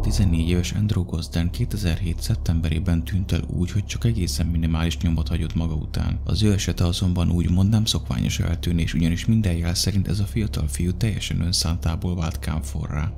A 14 éves Andrew Gosden 2007. szeptemberében tűnt el úgy, hogy csak egészen minimális nyomot hagyott maga után. Az ő esete azonban úgymond nem szokványos eltűnés, ugyanis minden jel szerint ez a fiatal fiú teljesen önszántából vált kámforrá.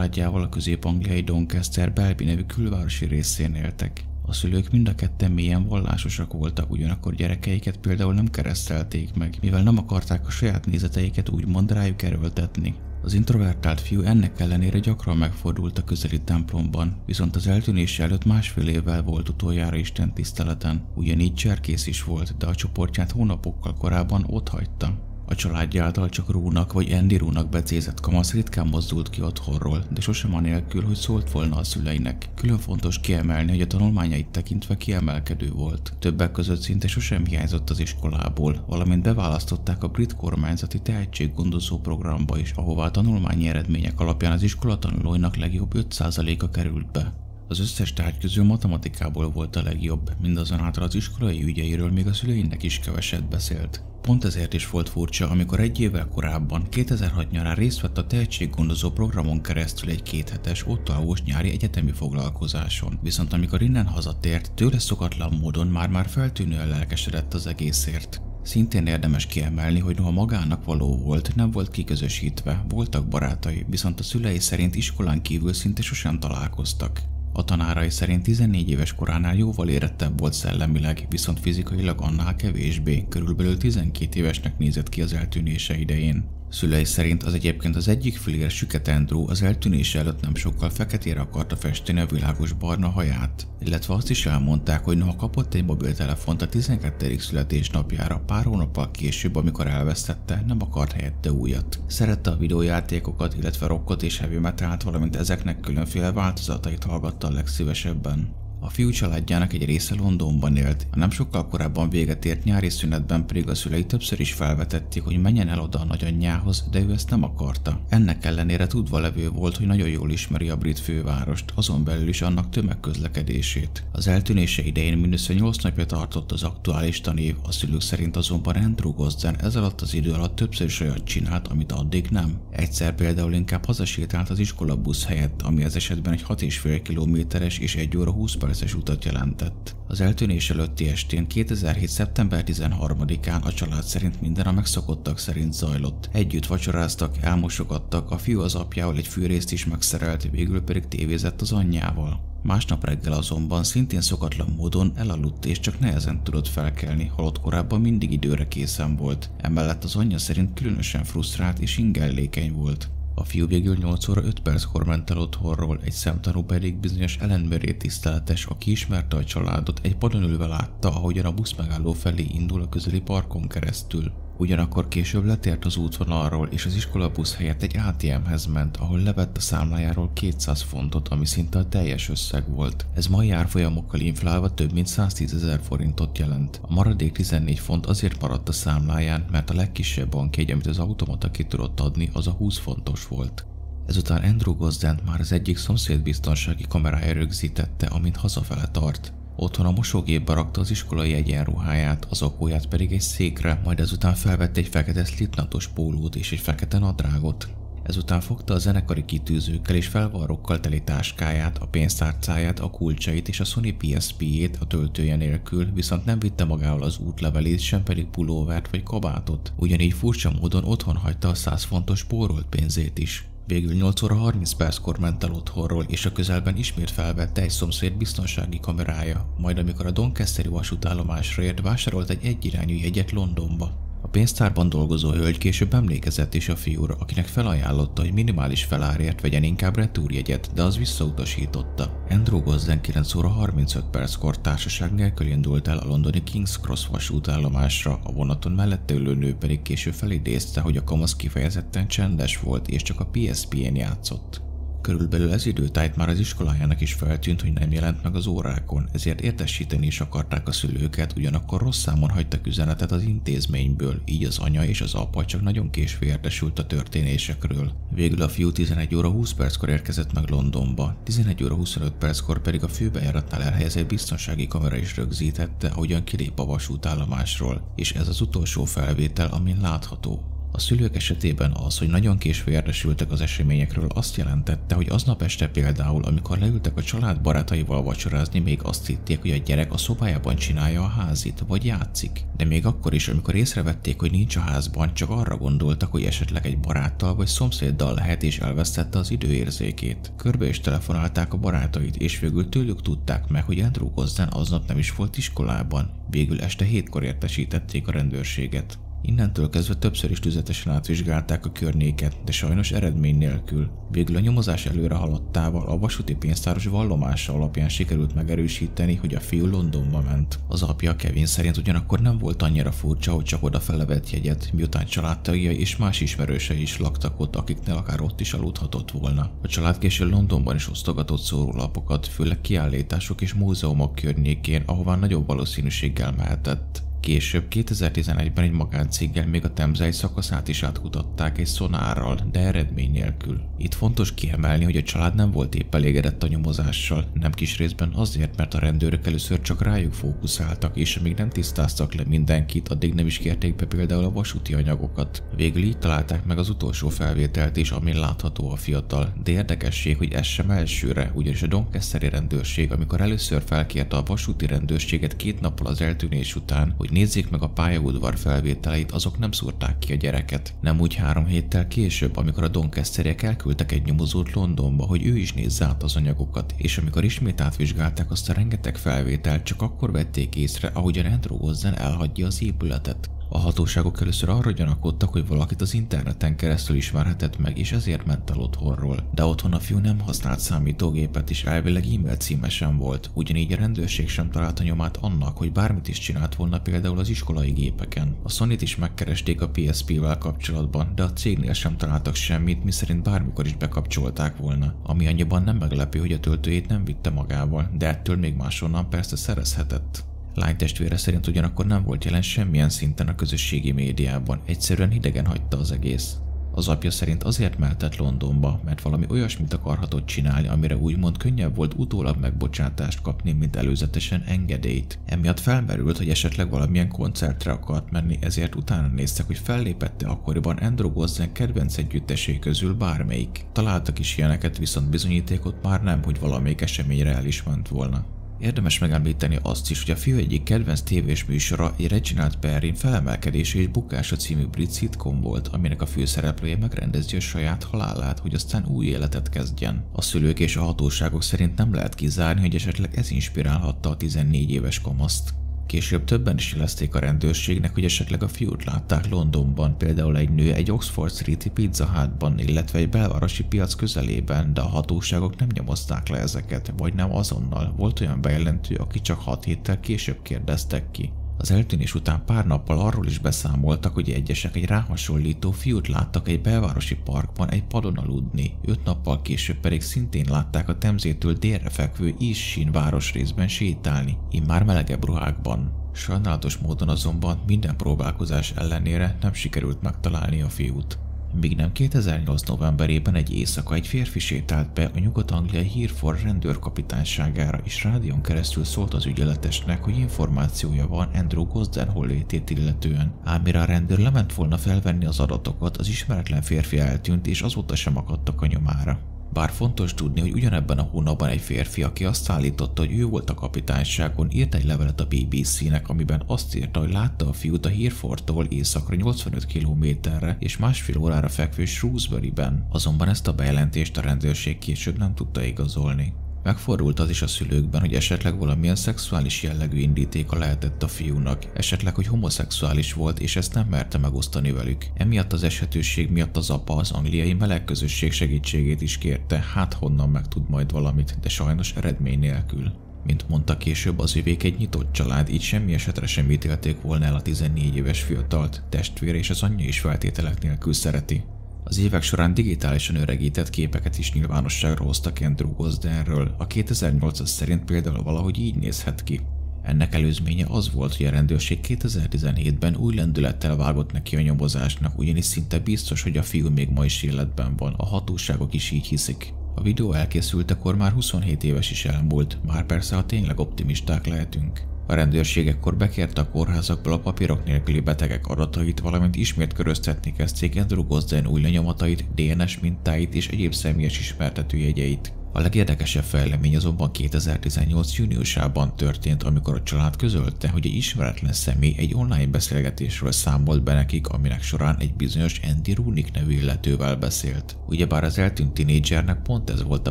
Családjával a közép-angliai Doncaster Belby nevű külvárosi részén éltek. A szülők mind a ketten mélyen vallásosak voltak, ugyanakkor gyerekeiket például nem keresztelték meg, mivel nem akarták a saját nézeteiket úgymond rájuk erőltetni. Az introvertált fiú ennek ellenére gyakran megfordult a közeli templomban, viszont az eltűnése előtt másfél évvel volt utoljára Isten tiszteleten. Ugyanígy cserkész is volt, de a csoportját hónapokkal korábban ott hagyta. A családja által csak Rúnak vagy Andy Rúnak becézett kamasz ritkán mozdult ki otthonról, de sosem anélkül, hogy szólt volna a szüleinek. Külön fontos kiemelni, hogy a tanulmányait tekintve kiemelkedő volt. Többek között szinte sosem hiányzott az iskolából, valamint beválasztották a brit kormányzati tehetséggondozó programba is, ahová a tanulmányi eredmények alapján az iskola tanulóinak legjobb 5%-a került be. Az összes tárgy közül matematikából volt a legjobb, mindazonáltal az iskolai ügyeiről még a szüleinek is keveset beszélt. Pont ezért is volt furcsa, amikor egy évvel korábban, 2006 nyarán részt vett a tehetséggondozó programon keresztül egy kéthetes, ott alvós nyári egyetemi foglalkozáson. Viszont amikor innen hazatért, tőle szokatlan módon már-már feltűnően lelkesedett az egészért. Szintén érdemes kiemelni, hogy noha magának való volt, nem volt kiközösítve, voltak barátai, viszont a szülei szerint iskolán kívül szinte sosem találkoztak. A tanárai szerint 14 éves koránál jóval érettebb volt szellemileg, viszont fizikailag annál kevésbé, körülbelül 12 évesnek nézett ki az eltűnése idején. Szülei szerint az egyébként az egyik filér Süket Andrew az eltűnése előtt nem sokkal feketére akarta festeni a világos barna haját, illetve azt is elmondták, hogy noha kapott egy mobiltelefont a 12. születésnapjára pár hónappal később, amikor elvesztette, nem akart helyette újat. Szerette a videójátékokat, illetve rockot és heavy metalt, valamint ezeknek különféle változatait hallgatta a legszívesebben. A fiú családjának egy része Londonban élt, a nem sokkal korábban véget ért nyári szünetben pedig a szülei többször is felvetették, hogy menjen el oda a nagyanyjához, de ő ezt nem akarta. Ennek ellenére tudva levő volt, hogy nagyon jól ismeri a brit fővárost, azon belül is annak tömegközlekedését. Az eltűnése idején mindössze 8 napja tartott az aktuális tanév, a szülők szerint azonban Andrew Gosden ez alatt az idő alatt többször is olyat csinált, amit addig nem. Egyszer például inkább hazasétált az iskolabusz helyett, ami ez esetben egy 6,5 kilométeres és 1 óra 20 perc perces utat jelentett. Az eltűnés előtti estén 2007. szeptember 13-án a család szerint minden a megszokottak szerint zajlott. Együtt vacsoráztak, elmosogattak, a fiú az apjával egy fűrészt is megszerelt, végül pedig tévézett az anyjával. Másnap reggel azonban szintén szokatlan módon elaludt és csak nehezen tudott felkelni, holott korábban mindig időre készen volt. Emellett az anyja szerint különösen frusztrált és ingellékeny volt. A fiú végül 8 óra 5 perckor ment el otthonról, egy szemtanú pedig bizonyos Ellen Murray tiszteletes, aki ismerte a családot, egy padon ülve látta, ahogyan a busz megálló felé indul a közeli parkon keresztül. Ugyanakkor később letért az útvonalról, és az iskolabusz helyett egy ATM-hez ment, ahol levett a számlájáról 200 fontot, ami szinte a teljes összeg volt. Ez mai árfolyamokkal inflálva több mint 110 ezer forintot jelent. A maradék 14 font azért maradt a számláján, mert a legkisebb bankjegy, amit az automata ki tudott adni, az a 20 fontos volt. Ezután Andrew Gosden már az egyik szomszéd biztonsági kamerája rögzítette, amint hazafele tart. Otthon a mosógépbe rakta az iskolai egyenruháját, az okóját pedig egy székre, majd ezután felvette egy fekete slipnatos pólót és egy fekete nadrágot. Ezután fogta a zenekari kitűzőkkel és felvarrokkal teli táskáját, a pénztárcáját, a kulcsait és a Sony PSP-jét a töltője nélkül, viszont nem vitte magával az útlevelét, sem pedig pulóvert vagy kabátot. Ugyanígy furcsa módon otthon hagyta a 100 fontos spórolt pénzét is. Végül 8 óra 30 perckor ment el otthonról, és a közelben ismét felvette egy szomszéd biztonsági kamerája, majd amikor a Doncasteri vasútállomásra ért, vásárolt egy egyirányú jegyet Londonba. A pénztárban dolgozó hölgy később emlékezett is a fiúra, akinek felajánlotta, hogy minimális felárért vegyen inkább retúrjegyet, de az visszautasította. Andrew Gosden 9 óra 35 perckor társaság nélkül indult el a londoni King's Cross vasútállomásra, a vonaton mellette ülő nő pedig később felidézte, hogy a kamasz kifejezetten csendes volt és csak a PSP-n játszott. Körülbelül ez időtájt már az iskolájának is feltűnt, hogy nem jelent meg az órákon, ezért értesíteni is akarták a szülőket, ugyanakkor rossz számon hagytak üzenetet az intézményből, így az anya és az apa csak nagyon késve értesült a történésekről. Végül a fiú 11 óra 20 perckor érkezett meg Londonba, 11 óra 25 perckor pedig a főbejáratnál elhelyezett biztonsági kamera is rögzítette, ahogyan kilép a vasútállomásról, és ez az utolsó felvétel, amin látható. A szülők esetében az, hogy nagyon késve értesültek az eseményekről, azt jelentette, hogy aznap este például, amikor leültek a család barátaival vacsorázni, még azt hitték, hogy a gyerek a szobájában csinálja a házit, vagy játszik. De még akkor is, amikor észrevették, hogy nincs a házban, csak arra gondoltak, hogy esetleg egy baráttal vagy szomszéddal lehet és elvesztette az időérzékét. Körbe is telefonálták a barátait, és végül tőlük tudták meg, hogy Andrew Gozden aznap nem is volt iskolában. Végül este hétkor értesítették a rendőrséget. Innentől kezdve többször is tüzetesen átvizsgálták a környéket, de sajnos eredmény nélkül. Végül a nyomozás előre haladtával a vasúti pénztáros vallomása alapján sikerült megerősíteni, hogy a fiú Londonba ment. Az apja Kevin szerint ugyanakkor nem volt annyira furcsa, hogy csak oda felevett jegyet, miután családtagjai és más ismerősei is laktak ott, akiknél akár ott is aludhatott volna. A család később Londonban is osztogatott szórólapokat, főleg kiállítások és múzeumok környékén, ahová nagyobb valószínűséggel mehetett. Később 2011-ben egy magáncéggel még a Temzei szakaszát is átkutatták egy szonárral, de eredmény nélkül. Itt fontos kiemelni, hogy a család nem volt épp elégedett a nyomozással, nem kis részben azért, mert a rendőrök először csak rájuk fókuszáltak, és amíg nem tisztáztak le mindenkit, addig nem is kérték be például a vasúti anyagokat. Végül így találták meg az utolsó felvételt is, amin látható a fiatal, de érdekesség, hogy ez sem elsőre, ugyanis a Donkeszeri rendőrség, amikor először felkérte a vasúti rendőrséget két nappal az eltűnés után, hogy hogy nézzék meg a pályaudvar felvételeit, azok nem szúrták ki a gyereket. Nem úgy három héttel később, amikor a Doncasteriek elküldtek egy nyomozót Londonba, hogy ő is nézze át az anyagokat, és amikor ismét átvizsgálták azt a rengeteg felvételt, csak akkor vették észre, a Andrew Gozden elhagyja az épületet. A hatóságok először arra gyanakodtak, hogy valakit az interneten keresztül ismerhetett meg, és ezért ment el otthonról. De otthon a fiú nem használt számítógépet, és elvileg e-mail címe sem volt. Ugyanígy a rendőrség sem találta nyomát annak, hogy bármit is csinált volna például az iskolai gépeken. A sony is megkeresték a PSP-vel kapcsolatban, de a cégnél sem találtak semmit, miszerint bármikor is bekapcsolták volna. Ami annyiban nem meglepő, hogy a töltőjét nem vitte magával, de ettől még máshonnan persze szerezhetett. Lánytestvére szerint ugyanakkor nem volt jelen semmilyen szinten a közösségi médiában, egyszerűen hidegen hagyta az egész. Az apja szerint azért mehetett Londonba, mert valami olyasmit akarhatott csinálni, amire úgymond könnyebb volt utólag megbocsátást kapni, mint előzetesen engedélyt. Emiatt felmerült, hogy esetleg valamilyen koncertre akart menni, ezért utána néztek, hogy fellépette akkoriban Andrew Gosden kedvenc együttesé közül bármelyik. Találtak is ilyeneket, viszont bizonyítékot már nem, hogy valamelyik eseményre el is ment volna. Érdemes megemlíteni azt is, hogy a fiú egyik kedvenc tévés műsora egy Reginald Perrin felemelkedése és bukása című brit sitcom volt, aminek a főszereplője megrendezi a saját halálát, hogy aztán új életet kezdjen. A szülők és a hatóságok szerint nem lehet kizárni, hogy esetleg ez inspirálhatta a 14 éves kamaszt. Később többen is jelezték a rendőrségnek, hogy esetleg a fiút látták Londonban, például egy nő egy Oxford Street-i Pizza illetve egy belvárosi piac közelében, de a hatóságok nem nyomozták le ezeket, vagy nem azonnal. Volt olyan bejelentő, aki csak hat héttel később kérdeztek ki. Az eltűnés után pár nappal arról is beszámoltak, hogy egyesek egy ráhasonlító fiút láttak egy belvárosi parkban egy padon aludni, öt nappal később pedig szintén látták a Temzétől délre fekvő Issin városrészben sétálni, immár melegebb ruhákban. Sajnálatos módon azonban minden próbálkozás ellenére nem sikerült megtalálni a fiút. Míg nem 2008. novemberében egy éjszaka egy férfi sétált be a nyugat-angliai hírfor rendőrkapitányságára, és rádión keresztül szólt az ügyeletesnek, hogy információja van Andrew Gosden hollétét illetően. Ám mire a rendőr lement volna felvenni az adatokat, az ismeretlen férfi eltűnt, és azóta sem akadtak a nyomára. Bár fontos tudni, hogy ugyanebben a hónapban egy férfi, aki azt állította, hogy ő volt a kapitányságon, írt egy levelet a BBC-nek, amiben azt írta, hogy látta a fiút a Hírfortól északra 85 kilométerre és másfél órára fekvő Shrewsbury-ben. Azonban ezt a bejelentést a rendőrség később nem tudta igazolni. Megfordult az is a szülőkben, hogy esetleg valamilyen szexuális jellegű indítéka lehetett a fiúnak, esetleg, hogy homoszexuális volt, és ezt nem merte megosztani velük. Emiatt az esetőség miatt az apa az angliai meleg közösség segítségét is kérte, hát honnan meg tud majd valamit, de sajnos eredmény nélkül. Mint mondta később, az övék egy nyitott család, így semmi esetre sem ítélték volna el a 14 éves fiatalt, testvére és az anyja is feltételek nélkül szereti. Az évek során digitálisan öregített képeket is nyilvánosságra hoztak Andrew Gosdenről, a 2008-as szerint például valahogy így nézhet ki. Ennek előzménye az volt, hogy a rendőrség 2017-ben új lendülettel vágott neki a nyomozásnak, ugyanis szinte biztos, hogy a fiú még ma is életben van, a hatóságok is így hiszik. A videó elkészültekor már 27 éves is elmúlt, már persze ha tényleg optimisták lehetünk. A rendőrség ekkor bekérte a kórházakból a papírok nélküli betegek adatait, valamint ismét köröztetni kezdték Andrew Gosden új lenyomatait, DNS mintáit és egyéb személyes ismertetőjegyeit. A legérdekesebb fejlemény azonban 2018. júniusában történt, amikor a család közölte, hogy egy ismeretlen személy egy online beszélgetésről számolt be nekik, aminek során egy bizonyos Andy Runick nevű illetővel beszélt. Ugyebár az eltűnt tinédzsernek pont ez volt a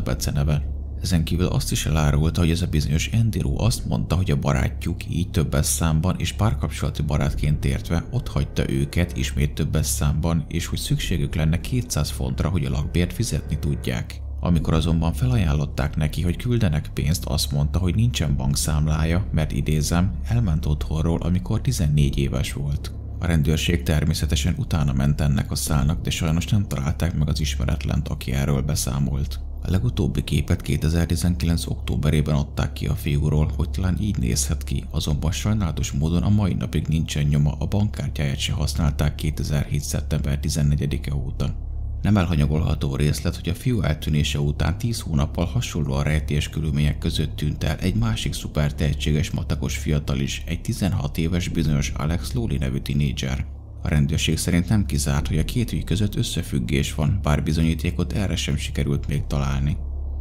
beceneve. Ezen kívül azt is elárulta, hogy ez a bizonyos Endiru azt mondta, hogy a barátjuk így többes számban és párkapcsolati barátként értve ott hagyta őket ismét többes számban, és hogy szükségük lenne 200 fontra, hogy a lakbért fizetni tudják. Amikor azonban felajánlották neki, hogy küldenek pénzt, azt mondta, hogy nincsen bankszámlája, mert idézem, elment otthonról, amikor 14 éves volt. A rendőrség természetesen utána ment ennek a szálnak, de sajnos nem találták meg az ismeretlent, aki erről beszámolt. A legutóbbi képet 2019. októberében adták ki a fiúról, hogy talán így nézhet ki, azonban sajnálatos módon a mai napig nincsen nyoma, a bankkártyáját se használták 2007. szeptember 14-e óta. Nem elhanyagolható részlet, hogy a fiú eltűnése után 10 hónappal hasonlóan rejtés körülmények között tűnt el egy másik szuper tehetséges matakos fiatal is, egy 16 éves bizonyos Alex Lowley nevű tinédzser. A rendőrség szerint nem kizárt, hogy a két ügy között összefüggés van, bár bizonyítékot erre sem sikerült még találni.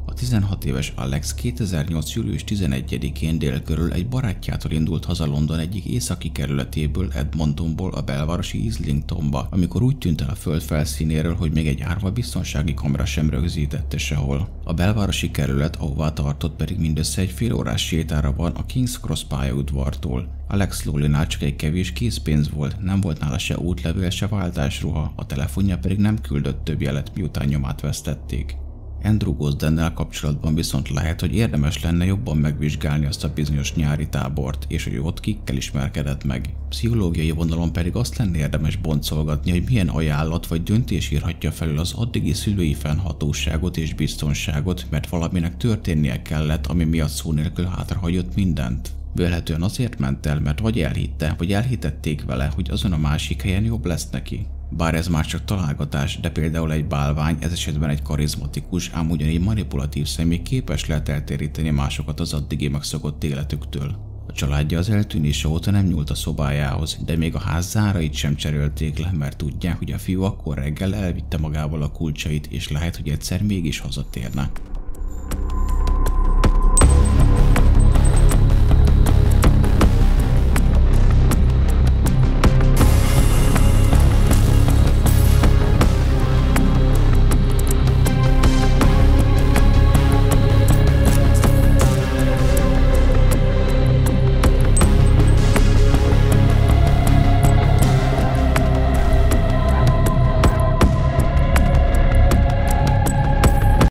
A 16 éves Alex 2008. július 11-én dél körül egy barátjától indult haza London egyik északi kerületéből, Edmontonból a belvárosi Islingtonba, amikor úgy tűnt el a föld felszínéről, hogy még egy árva biztonsági kamera sem rögzítette sehol. A belvárosi kerület, ahová tartott pedig mindössze egy fél órás sétára van a King's Cross pályaudvartól. Alex Lowley csak egy kevés készpénz volt, nem volt nála se útlevél, se váltásruha, a telefonja pedig nem küldött több jelet, miután nyomát vesztették. Andrew Gosdennel kapcsolatban viszont lehet, hogy érdemes lenne jobban megvizsgálni azt a bizonyos nyári tábort, és hogy ott kikkel ismerkedett meg. Pszichológiai vonalon pedig azt lenne érdemes boncolgatni, hogy milyen ajánlat vagy döntés írhatja felül az addigi szülői fennhatóságot és biztonságot, mert valaminek történnie kellett, ami miatt szó nélkül hátrahagyott mindent. Vélhetően azért ment el, mert vagy elhitte, vagy elhitették vele, hogy azon a másik helyen jobb lesz neki. Bár ez már csak találgatás, de például egy bálvány, ez esetben egy karizmatikus, ám ugyanígy manipulatív személy képes lehet eltéríteni másokat az addigi megszokott életüktől. A családja az eltűnése óta nem nyúlt a szobájához, de még a ház zárait sem cserélték le, mert tudják, hogy a fiú akkor reggel elvitte magával a kulcsait, és lehet, hogy egyszer mégis hazatérne.